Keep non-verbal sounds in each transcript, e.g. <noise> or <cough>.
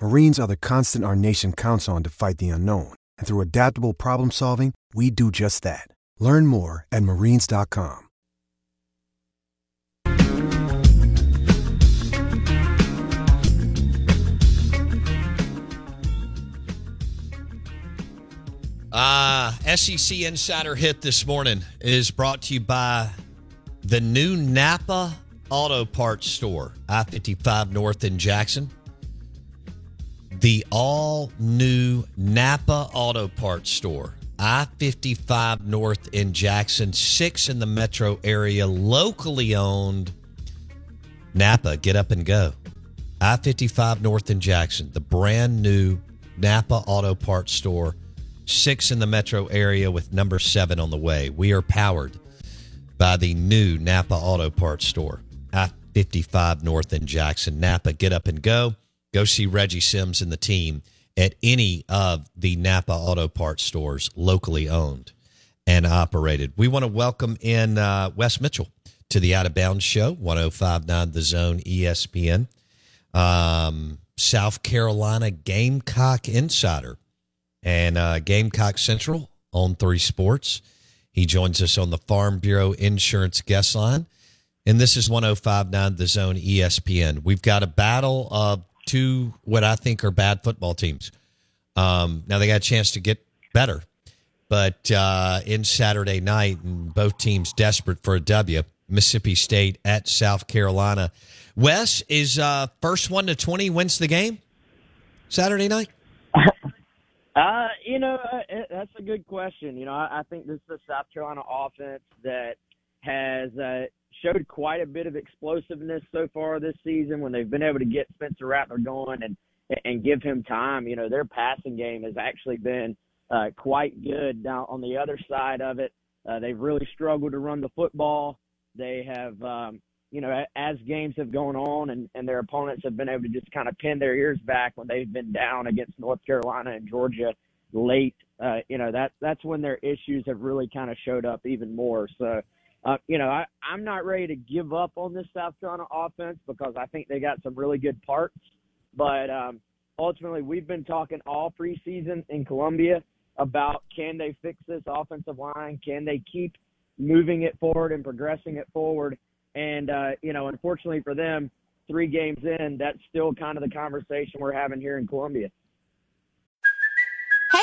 Marines are the constant our nation counts on to fight the unknown. And through adaptable problem solving, we do just that. Learn more at marines.com. Uh, SEC Insider Hit this morning is brought to you by the new Napa Auto Parts Store, I 55 North in Jackson. The all new Napa Auto Parts Store, I 55 North in Jackson, six in the metro area, locally owned. Napa, get up and go. I 55 North in Jackson, the brand new Napa Auto Parts Store, six in the metro area with number seven on the way. We are powered by the new Napa Auto Parts Store, I 55 North in Jackson. Napa, get up and go. Go see Reggie Sims and the team at any of the Napa Auto Parts stores locally owned and operated. We want to welcome in uh, Wes Mitchell to the Out of Bounds Show, 1059 The Zone ESPN. Um, South Carolina Gamecock Insider and uh, Gamecock Central on Three Sports. He joins us on the Farm Bureau Insurance guest line. And this is 1059 The Zone ESPN. We've got a battle of two, what I think are bad football teams. Um, now they got a chance to get better, but uh, in Saturday night, and both teams desperate for a W. Mississippi State at South Carolina. Wes is uh, first one to 20 wins the game Saturday night. <laughs> Uh, you know, uh, that's a good question. You know, I, I think this is a South Carolina offense that has uh, showed quite a bit of explosiveness so far this season when they've been able to get Spencer Rattler going and and give him time. You know, their passing game has actually been uh, quite good. Now, on the other side of it, uh, they've really struggled to run the football. They have, um, you know, as games have gone on and, and their opponents have been able to just kind of pin their ears back when they've been down against North Carolina and Georgia late, uh, you know, that that's when their issues have really kind of showed up even more. So, uh, you know, I, I'm not ready to give up on this South Carolina offense because I think they got some really good parts. But um, ultimately, we've been talking all preseason in Columbia about can they fix this offensive line? Can they keep moving it forward and progressing it forward? And, uh, you know, unfortunately for them, three games in, that's still kind of the conversation we're having here in Columbia.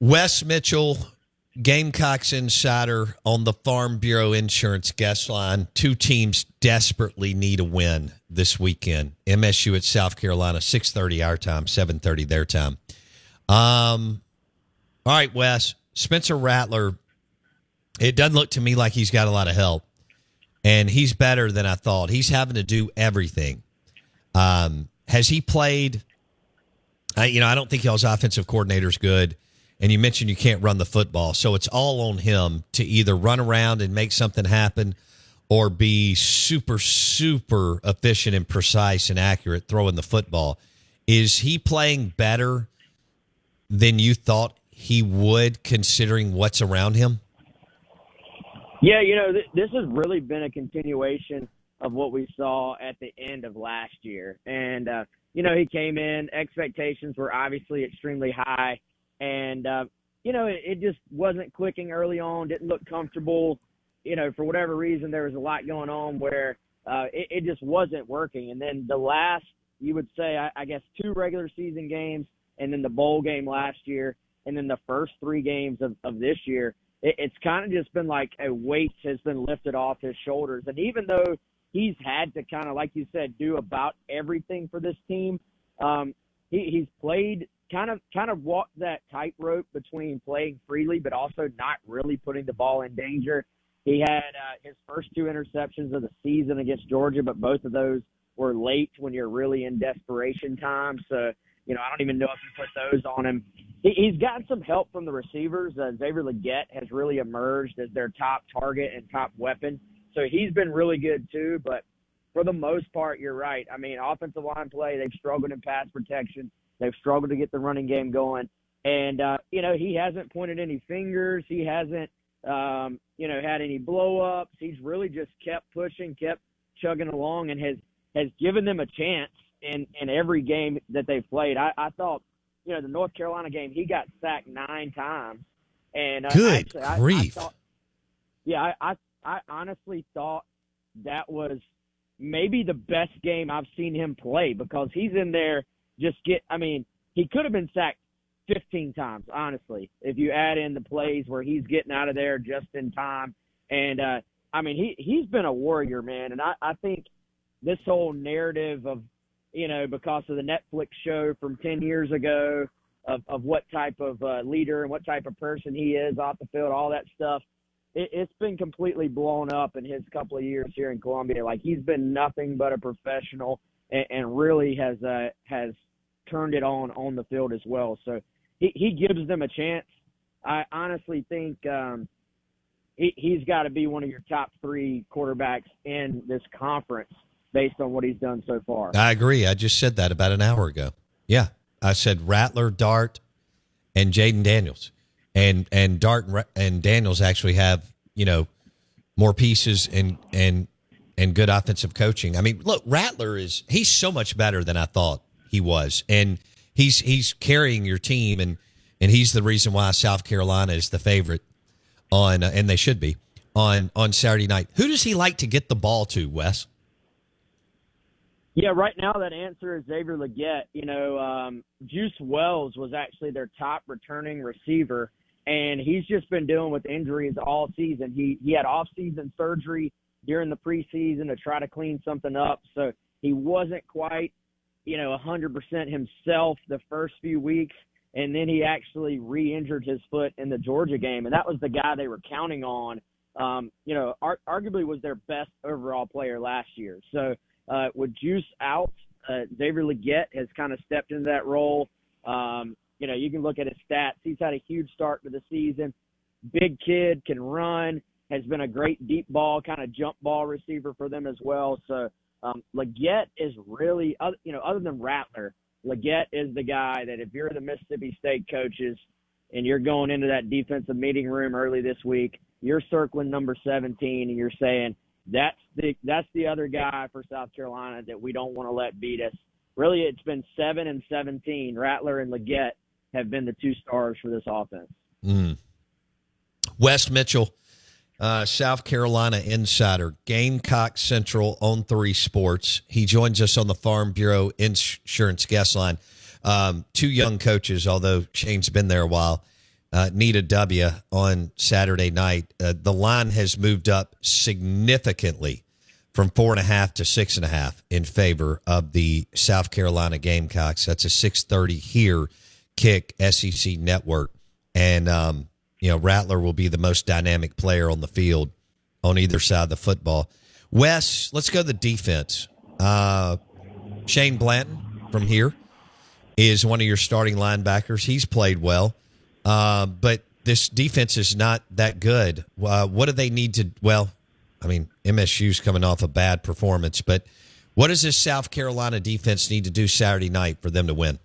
Wes Mitchell, Gamecocks insider on the Farm Bureau Insurance guest line. Two teams desperately need a win this weekend. MSU at South Carolina, six thirty our time, seven thirty their time. Um, all right, Wes Spencer Rattler. It doesn't look to me like he's got a lot of help, and he's better than I thought. He's having to do everything. Um, has he played? I, you know, I don't think y'all's offensive coordinator is good and you mentioned you can't run the football. So it's all on him to either run around and make something happen or be super, super efficient and precise and accurate throwing the football. Is he playing better than you thought he would, considering what's around him? Yeah, you know, th- this has really been a continuation of what we saw at the end of last year. And, uh, you know, he came in, expectations were obviously extremely high and uh, you know it, it just wasn't clicking early on. Didn't look comfortable. You know, for whatever reason, there was a lot going on where uh, it, it just wasn't working. And then the last, you would say, I, I guess, two regular season games, and then the bowl game last year, and then the first three games of, of this year, it, it's kind of just been like a weight has been lifted off his shoulders. And even though he's had to kind of, like you said, do about everything for this team, um, he, he's played kind of kind of walked that tightrope between playing freely but also not really putting the ball in danger. He had uh, his first two interceptions of the season against Georgia, but both of those were late when you're really in desperation time. So, you know, I don't even know if you put those on him. He, he's gotten some help from the receivers. Uh, Xavier Legette has really emerged as their top target and top weapon. So he's been really good too. But for the most part, you're right. I mean, offensive line play, they've struggled in pass protection. They've struggled to get the running game going. And, uh, you know, he hasn't pointed any fingers. He hasn't, um, you know, had any blow ups. He's really just kept pushing, kept chugging along, and has, has given them a chance in, in every game that they've played. I, I thought, you know, the North Carolina game, he got sacked nine times. And uh, good actually, grief. I, I thought, yeah, I, I, I honestly thought that was maybe the best game I've seen him play because he's in there just get. I mean, he could have been sacked 15 times, honestly, if you add in the plays where he's getting out of there just in time. And uh, I mean, he he's been a warrior, man. And I I think this whole narrative of you know because of the Netflix show from 10 years ago of of what type of uh, leader and what type of person he is off the field, all that stuff. It, it's been completely blown up in his couple of years here in Columbia. Like he's been nothing but a professional and, and really has uh, has turned it on on the field as well. So he, he gives them a chance. I honestly think um, he, he's got to be one of your top three quarterbacks in this conference based on what he's done so far. I agree. I just said that about an hour ago. Yeah, I said Rattler, Dart, and Jayden Daniels, and and Dart and, and Daniels actually have you know more pieces and and and good offensive coaching. I mean, look, Rattler is he's so much better than I thought he was, and he's he's carrying your team, and and he's the reason why South Carolina is the favorite on, uh, and they should be on on Saturday night. Who does he like to get the ball to, Wes? Yeah, right now that answer is Xavier Legette. You know, um, Juice Wells was actually their top returning receiver, and he's just been dealing with injuries all season. He he had off season surgery during the preseason to try to clean something up, so he wasn't quite you know, 100% himself the first few weeks, and then he actually re-injured his foot in the Georgia game, and that was the guy they were counting on. Um, you know, ar- arguably was their best overall player last year. So uh, with Juice out, uh, Xavier Legette has kind of stepped into that role. Um, you know, you can look at his stats. He's had a huge start to the season. Big kid, can run, has been a great deep ball, kind of jump ball receiver for them as well. So um, Legette is really, you know, other than Rattler, Legette is the guy that if you're the Mississippi State coaches and you're going into that defensive meeting room early this week, you're circling number 17 and you're saying that's the that's the other guy for South Carolina that we don't want to let beat us. Really, it's been seven and 17. Rattler and Legette have been the two stars for this offense. Mm. Wes Mitchell, uh, South Carolina insider, Gamecock Central on three sports. He joins us on the Farm Bureau Insurance guest line. Um, two young coaches, although Shane's been there a while, uh, need a W on Saturday night. Uh, the line has moved up significantly from four and a half to six and a half in favor of the South Carolina Gamecocks. That's a six thirty here kick SEC network, and um, you know Rattler will be the most dynamic player on the field on either side of the football. Wes, let's go to the defense. Uh, Stone Blanton from here is one of your starting linebackers. He's played well, uh, but this defense is not that good. Uh, what do they need to? Well, I mean, MSU's coming off a bad performance, but what does this South Carolina defense need to do Saturday night for them to win?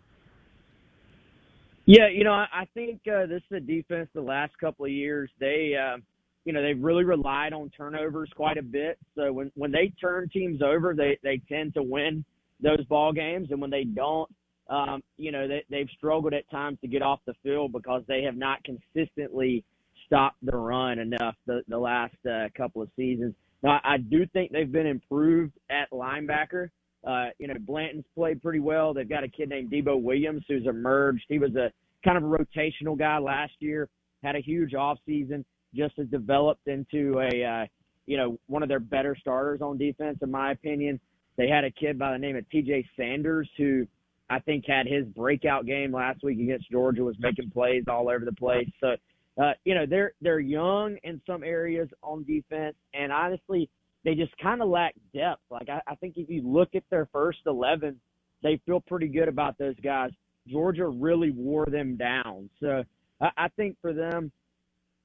Yeah, you know, I think uh, this is a defense the last couple of years. They, uh, you know, they've really relied on turnovers quite a bit. So when when they turn teams over, they they tend to win those ball games, and when they don't, um, you know, they, they've struggled at times to get off the field because they have not consistently stopped the run enough the, the last uh, couple of seasons. Now, I do think they've been improved at linebacker. Uh, you know, Blanton's played pretty well. They've got a kid named Debo Williams who's emerged. He was a kind of a rotational guy last year, had a huge off season, just has developed into a, uh, you know, one of their better starters on defense, in my opinion. They had a kid by the name of TJ Sanders who – I think had his breakout game last week against Georgia, was making plays all over the place. So, uh, you know, they're they're young in some areas on defense, and honestly, they just kind of lack depth. Like I, I think if you look at their first eleven, they feel pretty good about those guys. Georgia really wore them down. So I, I think for them,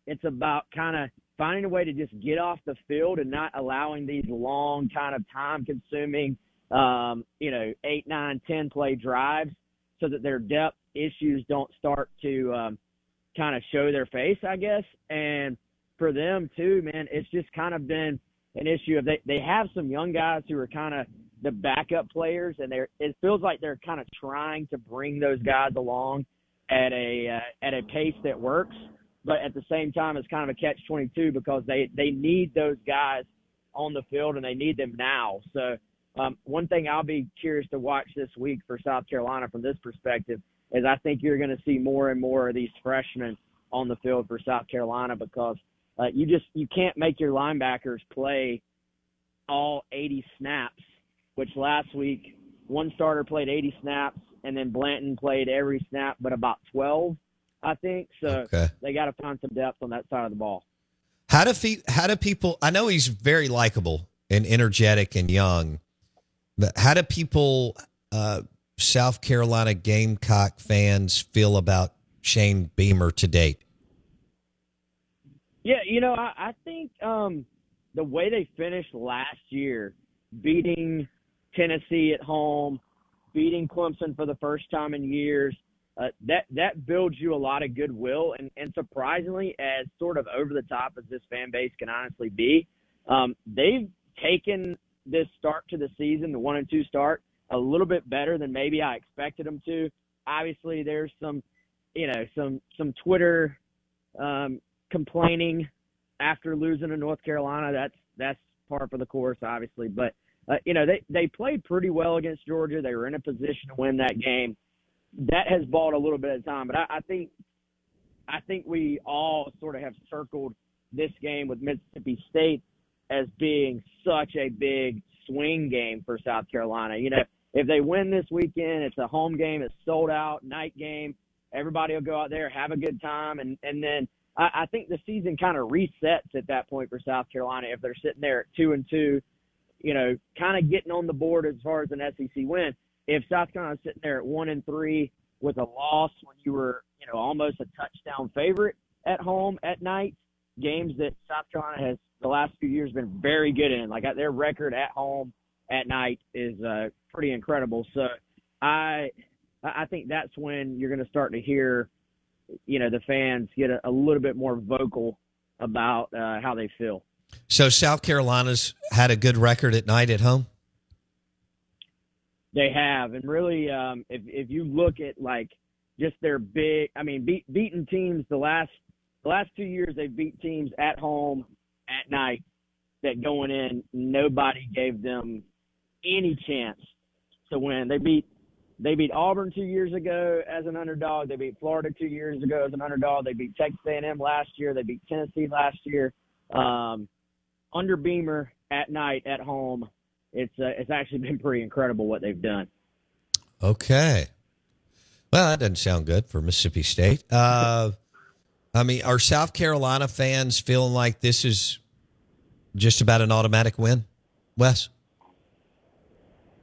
it's about kind of finding a way to just get off the field and not allowing these long, kind of time consuming um, you know, eight, nine, ten play drives so that their depth issues don't start to um, kind of show their face, I guess. And for them too, man, it's just kind of been an issue of they they have some young guys who are kind of the backup players, and they're it feels like they're kind of trying to bring those guys along at a uh, at a pace that works, but at the same time, it's kind of a catch twenty two because they they need those guys on the field and they need them now. So um, one thing I'll be curious to watch this week for South Carolina from this perspective is I think you're going to see more and more of these freshmen on the field for South Carolina because uh, you just you can't make your linebackers play all 80 snaps. Which last week one starter played 80 snaps and then Blanton played every snap but about 12, I think. So okay. they got to find some depth on that side of the ball. How do fe- how do people? I know he's very likable and energetic and young but how do people, uh, South Carolina Gamecock fans, feel about Shane Beamer to date? Yeah, you know, I, I think um, the way they finished last year, beating Tennessee at home, beating Clemson for the first time in years, uh, that that builds you a lot of goodwill. And, and surprisingly, as sort of over the top as this fan base can honestly be, um, they've taken this start to the season, the one and two start, a little bit better than maybe I expected them to. Obviously, there's some, you know, some some Twitter um, complaining after losing to North Carolina. That's that's par for the course, obviously. But uh, you know, they they played pretty well against Georgia. They were in a position to win that game. That has bought a little bit of time, but I, I think I think we all sort of have circled this game with Mississippi State as being such a big swing game for South Carolina. You know, if they win this weekend, it's a home game, it's sold out, night game. Everybody will go out there, have a good time, and and then I, I think the season kind of resets at that point for South Carolina if they're sitting there at two and two, you know, kind of getting on the board as far as an SEC win. If South Carolina's sitting there at one and three with a loss when you were, you know, almost a touchdown favorite at home at night, games that South Carolina has the last few years been very good in. Like their record at home at night is uh, pretty incredible. So I I think that's when you're going to start to hear, you know, the fans get a, a little bit more vocal about uh, how they feel. So South Carolina's had a good record at night at home. They have, and really, um, if if you look at like just their big, I mean, beat, beating teams the last the last two years they've beat teams at home at night that going in nobody gave them any chance to win. They beat they beat Auburn two years ago as an underdog. They beat Florida two years ago as an underdog. They beat Texas A&M last year. They beat Tennessee last year. Um, under Beamer at night at home, it's uh, it's actually <laughs> been pretty incredible what they've done. Okay. Well, that doesn't sound good for Mississippi State. Uh, I mean, are South Carolina fans feeling like this is just about an automatic win, Wes?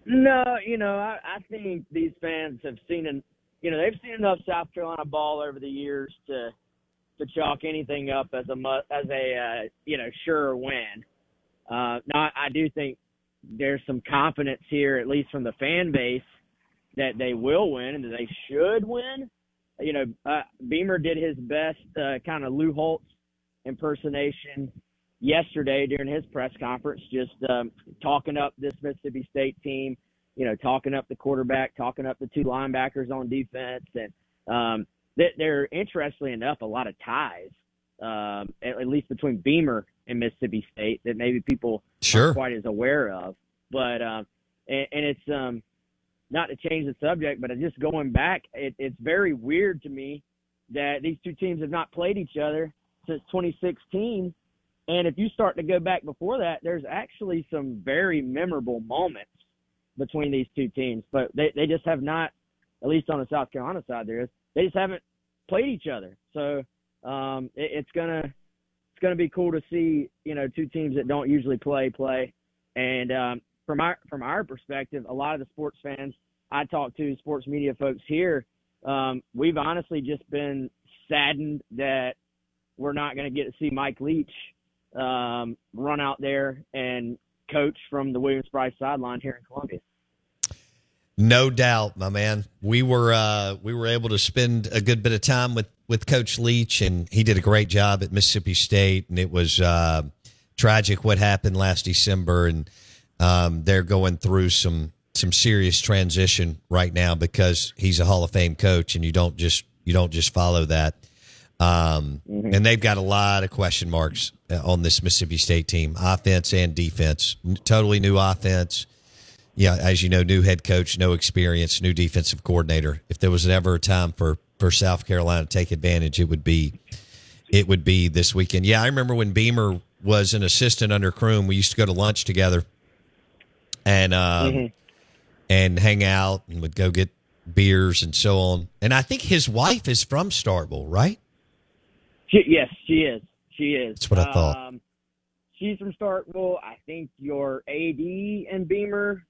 No, you know, I, I think these fans have seen, an, you know, they've seen enough South Carolina ball over the years to to chalk anything up as a as a uh, you know sure win. Uh, now, I do think there's some confidence here, at least from the fan base, that they will win and that they should win. You know, uh, Beamer did his best uh, kind of Lou Holtz impersonation yesterday during his press conference, just um, talking up this Mississippi State team. You know, talking up the quarterback, talking up the two linebackers on defense, and um, that there, interestingly enough, a lot of ties, um, at, at least between Beamer and Mississippi State, that maybe people Sure. aren't quite as aware of. But um, and, and it's um, not to change the subject, but just going back, it, it's very weird to me that these two teams have not played each other since 2016. And if you start to go back before that, there's actually some very memorable moments between these two teams, but they, they just have not, at least on the South Carolina side, there is, they just haven't played each other. So um, it, it's gonna it's gonna be cool to see you know two teams that don't usually play play. And um, from our from our perspective, a lot of the sports fans I talk to, sports media folks here, um, we've honestly just been saddened that we're not going to get to see Mike Leach um, run out there and coach from the Williams Brice sideline here in Columbia. No doubt, my man. We were uh, we were able to spend a good bit of time with with Coach Leach, and he did a great job at Mississippi State. And it was uh, tragic what happened last December, and um, they're going through some some serious transition right now because he's a Hall of Fame coach, and you don't just you don't just follow that. Um, And they've got a lot of question marks on this Mississippi State team, offense and defense. Totally new offense yeah, as you know, new head coach, no experience, new defensive coordinator. If there was ever a time for for South Carolina to take advantage, it would be it would be this weekend. Yeah, I remember when Beamer was an assistant under Croom. We used to go to lunch together and um, and hang out and would go get beers and so on. And I think his wife is from Starkville, right? She, yes, she is. She is. That's what I thought. Um, she's from Starkville. I think your AD and Beamer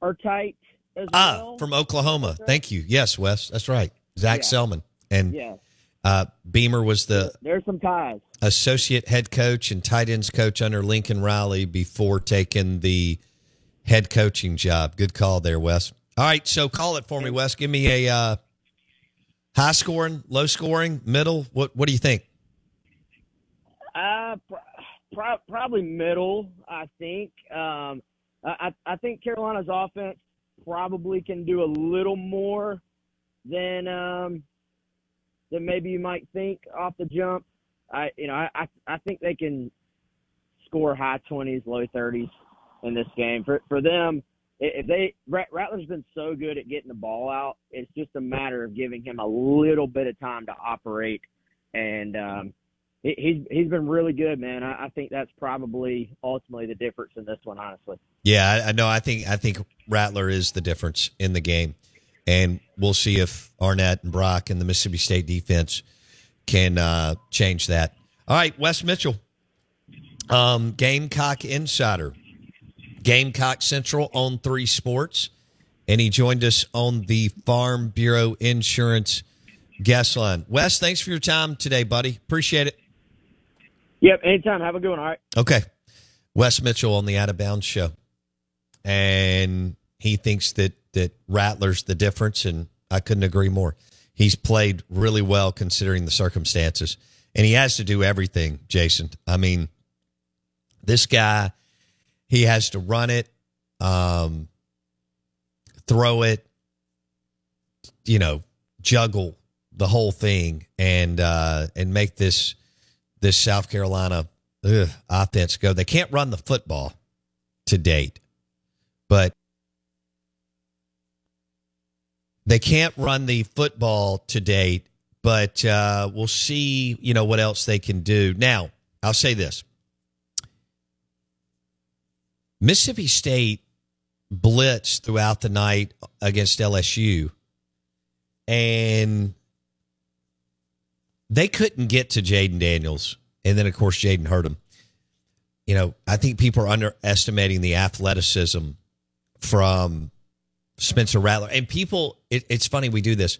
are tight as well. Ah, well. from Oklahoma. Thank you. Yes, Wes, that's right. Zac Yeah. Selmon and yeah, uh, Beamer was the there's some ties. associate head coach and tight ends coach under Lincoln Riley before taking the head coaching job. Good call there, Wes. All right, so call it for me, Wes. Give me a uh, high scoring, low scoring, middle. What What do you think? Uh, pro- probably middle. I think. Um, I, I think Carolina's offense probably can do a little more than um than maybe you might think off the jump. I you know I I, I think they can score high twenties, low thirties in this game. For for them, if they Rat- Rattler's been so good at getting the ball out, it's just a matter of giving him a little bit of time to operate and. um he's he's been really good, man. I, I think that's probably ultimately the difference in this one, honestly. Yeah, I, I know. I think I think Rattler is the difference in the game, and we'll see if Arnett and Brock and the Mississippi State defense can uh, change that. All right, Wes Mitchell, um, Gamecock Insider, Gamecock Central on three sports, and he joined us on the Farm Bureau Insurance guest line. Wes, thanks for your time today, buddy. Appreciate it. Yep, anytime. Have a good one. All right. Okay. Wes Mitchell on the Out of Bounds show. And he thinks that that Rattler's the difference and I couldn't agree more. He's played really well considering the circumstances, and he has to do everything. Jason, I mean, this guy, he has to run it, um, throw it, you know, juggle the whole thing, and uh, and make this this South Carolina ugh, offense go. They can't run the football to date, but they can't run the football to date. But uh, we'll see, you know, what else they can do. Now, I'll say this: Mississippi State blitzed throughout the night against LSU, and they couldn't get to Jayden Daniels. And then, of course, Jayden hurt him. You know, I think people are underestimating the athleticism from Spencer Rattler. And people, it, it's funny we do this.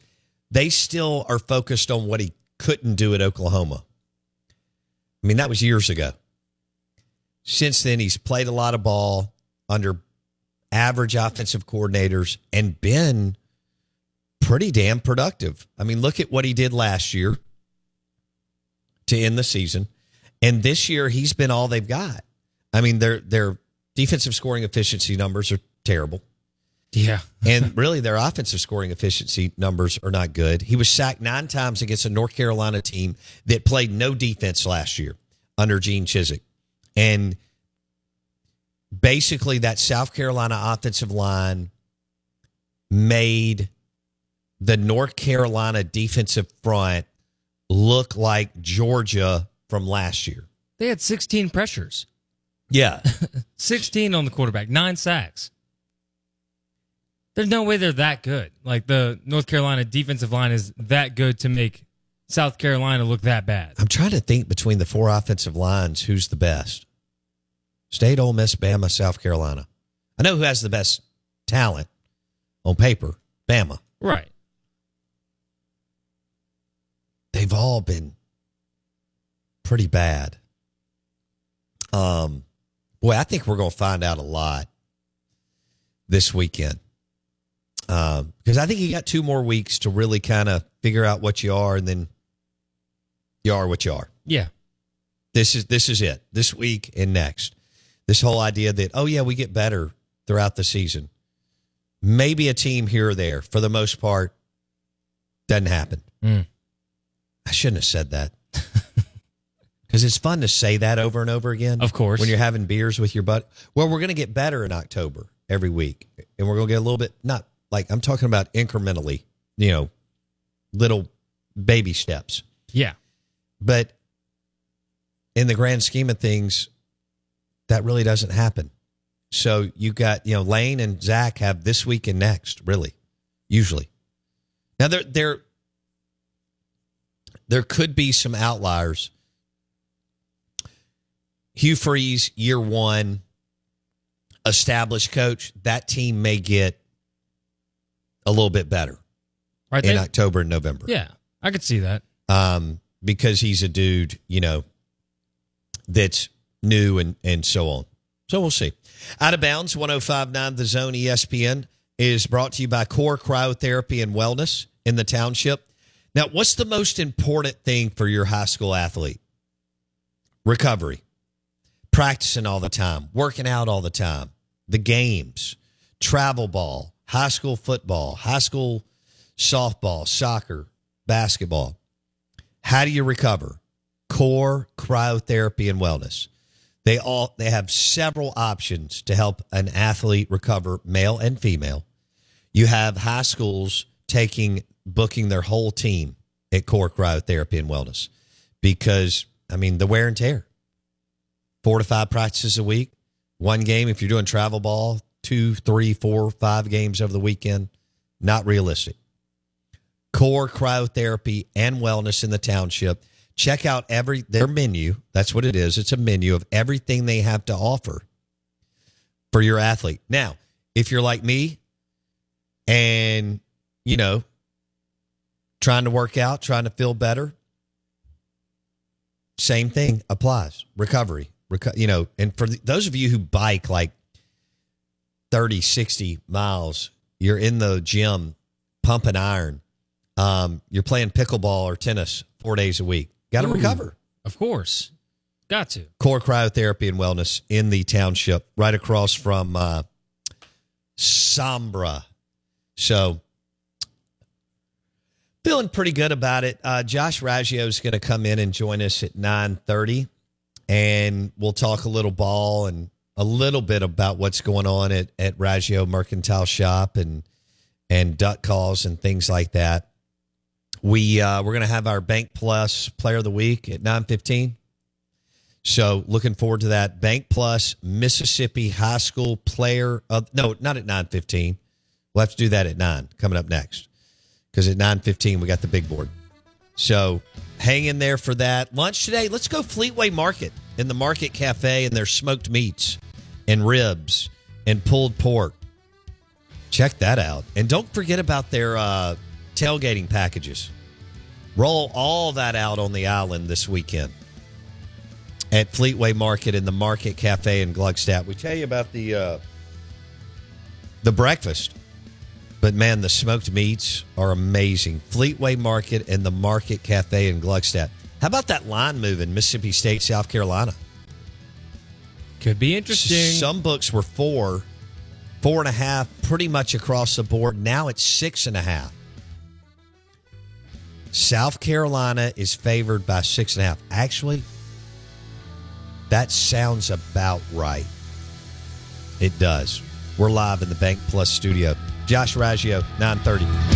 They still are focused on what he couldn't do at Oklahoma. I mean, that was years ago. Since then, he's played a lot of ball under average offensive coordinators and been pretty damn productive. I mean, look at what he did last year to end the season. And this year he's been all they've got. I mean, their their defensive scoring efficiency numbers are terrible. Yeah. <laughs> and really their offensive scoring efficiency numbers are not good. He was sacked 9 times against a North Carolina team that played no defense last year under Gene Chizik. And basically that South Carolina offensive line made the North Carolina defensive front look like Georgia from last year. They had 16 pressures, Yeah. <laughs> 16 on the quarterback, nine sacks. There's no way they're that good. Like the North Carolina defensive line is that good to make South Carolina look that bad. I'm trying to think between the four offensive lines who's the best. State, Ole Miss, Bama, South Carolina. I know who has the best talent on paper. Bama. Right. They've all been pretty bad. Um, boy, I think we're going to find out a lot this weekend. Um, because I think you got two more weeks to really kind of figure out what you are, and then you are what you are. Yeah. This is this is it. This week and next. This whole idea that oh yeah, we get better throughout the season. Maybe a team here or there. For the most part, doesn't happen. Mm. I shouldn't have said that. <laughs> Because it's fun to say that over and over again. Of course. When you're having beers with your butt. Well, we're going to get better in October every week. And we're going to get a little bit, not like I'm talking about incrementally, you know, little baby steps. Yeah. But in the grand scheme of things, that really doesn't happen. So you got, you know, Lane and Zach have this week and next, really, usually. Now there there there could be some outliers. Hugh Freeze, year one, established coach, that team may get a little bit better Right. in They, October and November yeah. I could see that. um, because he's a dude, you know, that's new and, and so on. So we'll see. Out of bounds, 1059 The Zone ESPN is brought to you by Core Cryotherapy and Wellness in the township. Now, what's the most important thing for your high school athlete? Recovery, practicing all the time, working out all the time, the games, travel ball, high school football, high school softball, soccer, basketball. How do you recover? Core cryotherapy and wellness. They all they have several options to help an athlete recover, male and female. You have high schools taking booking their whole team at Core Cryotherapy and Wellness because I mean the wear and tear. Four to five practices a week, one game if you're doing travel ball, two, three, four, five games over the weekend. Not realistic. Core Cryotherapy and Wellness in the township. Check out every their menu. That's what it is. It's a menu of everything they have to offer for your athlete. Now, if you're like me and you know trying to work out, trying to feel better, same thing applies. Recovery. Reco- you know, and for the, those of you who bike like 30, 60 miles, you're in the gym pumping iron. Um, you're playing pickleball or tennis four days a week. Got to recover. Of course. Got to. Core Cryotherapy and Wellness in the township, right across from uh, Sombra. So, feeling pretty good about it. Uh, Josh Raggio is going to come in and join us at nine thirty, and we'll talk a little ball and a little bit about what's going on at at Raggio Mercantile Shop and and duck calls and things like that. We uh, we're going to have our BankPlus Player of the Week at nine fifteen. So looking forward to that. BankPlus Mississippi High School Player of no, not at nine fifteen. We'll have to do that at nine coming up next because at nine fifteen we got the big board. So hang in there for that lunch today. Let's go Fleetway Market in the Market Cafe and their smoked meats and ribs and pulled pork. Check that out, and don't forget about their uh, tailgating packages. Roll all that out on the island this weekend at Fleetway Market in the Market Cafe in Gluckstadt. We tell you about the uh, the breakfast, but man, the smoked meats are amazing. Fleetway Market and the Market Cafe in Gluckstadt. How about that line move in Mississippi State, South Carolina? Could be interesting. Some books were four, four and a half, pretty much across the board. Now it's six and a half. South Carolina is favored by six and a half. Actually, that sounds about right. It does. We're live in the Bank Plus studio. Josh Raggio, 930.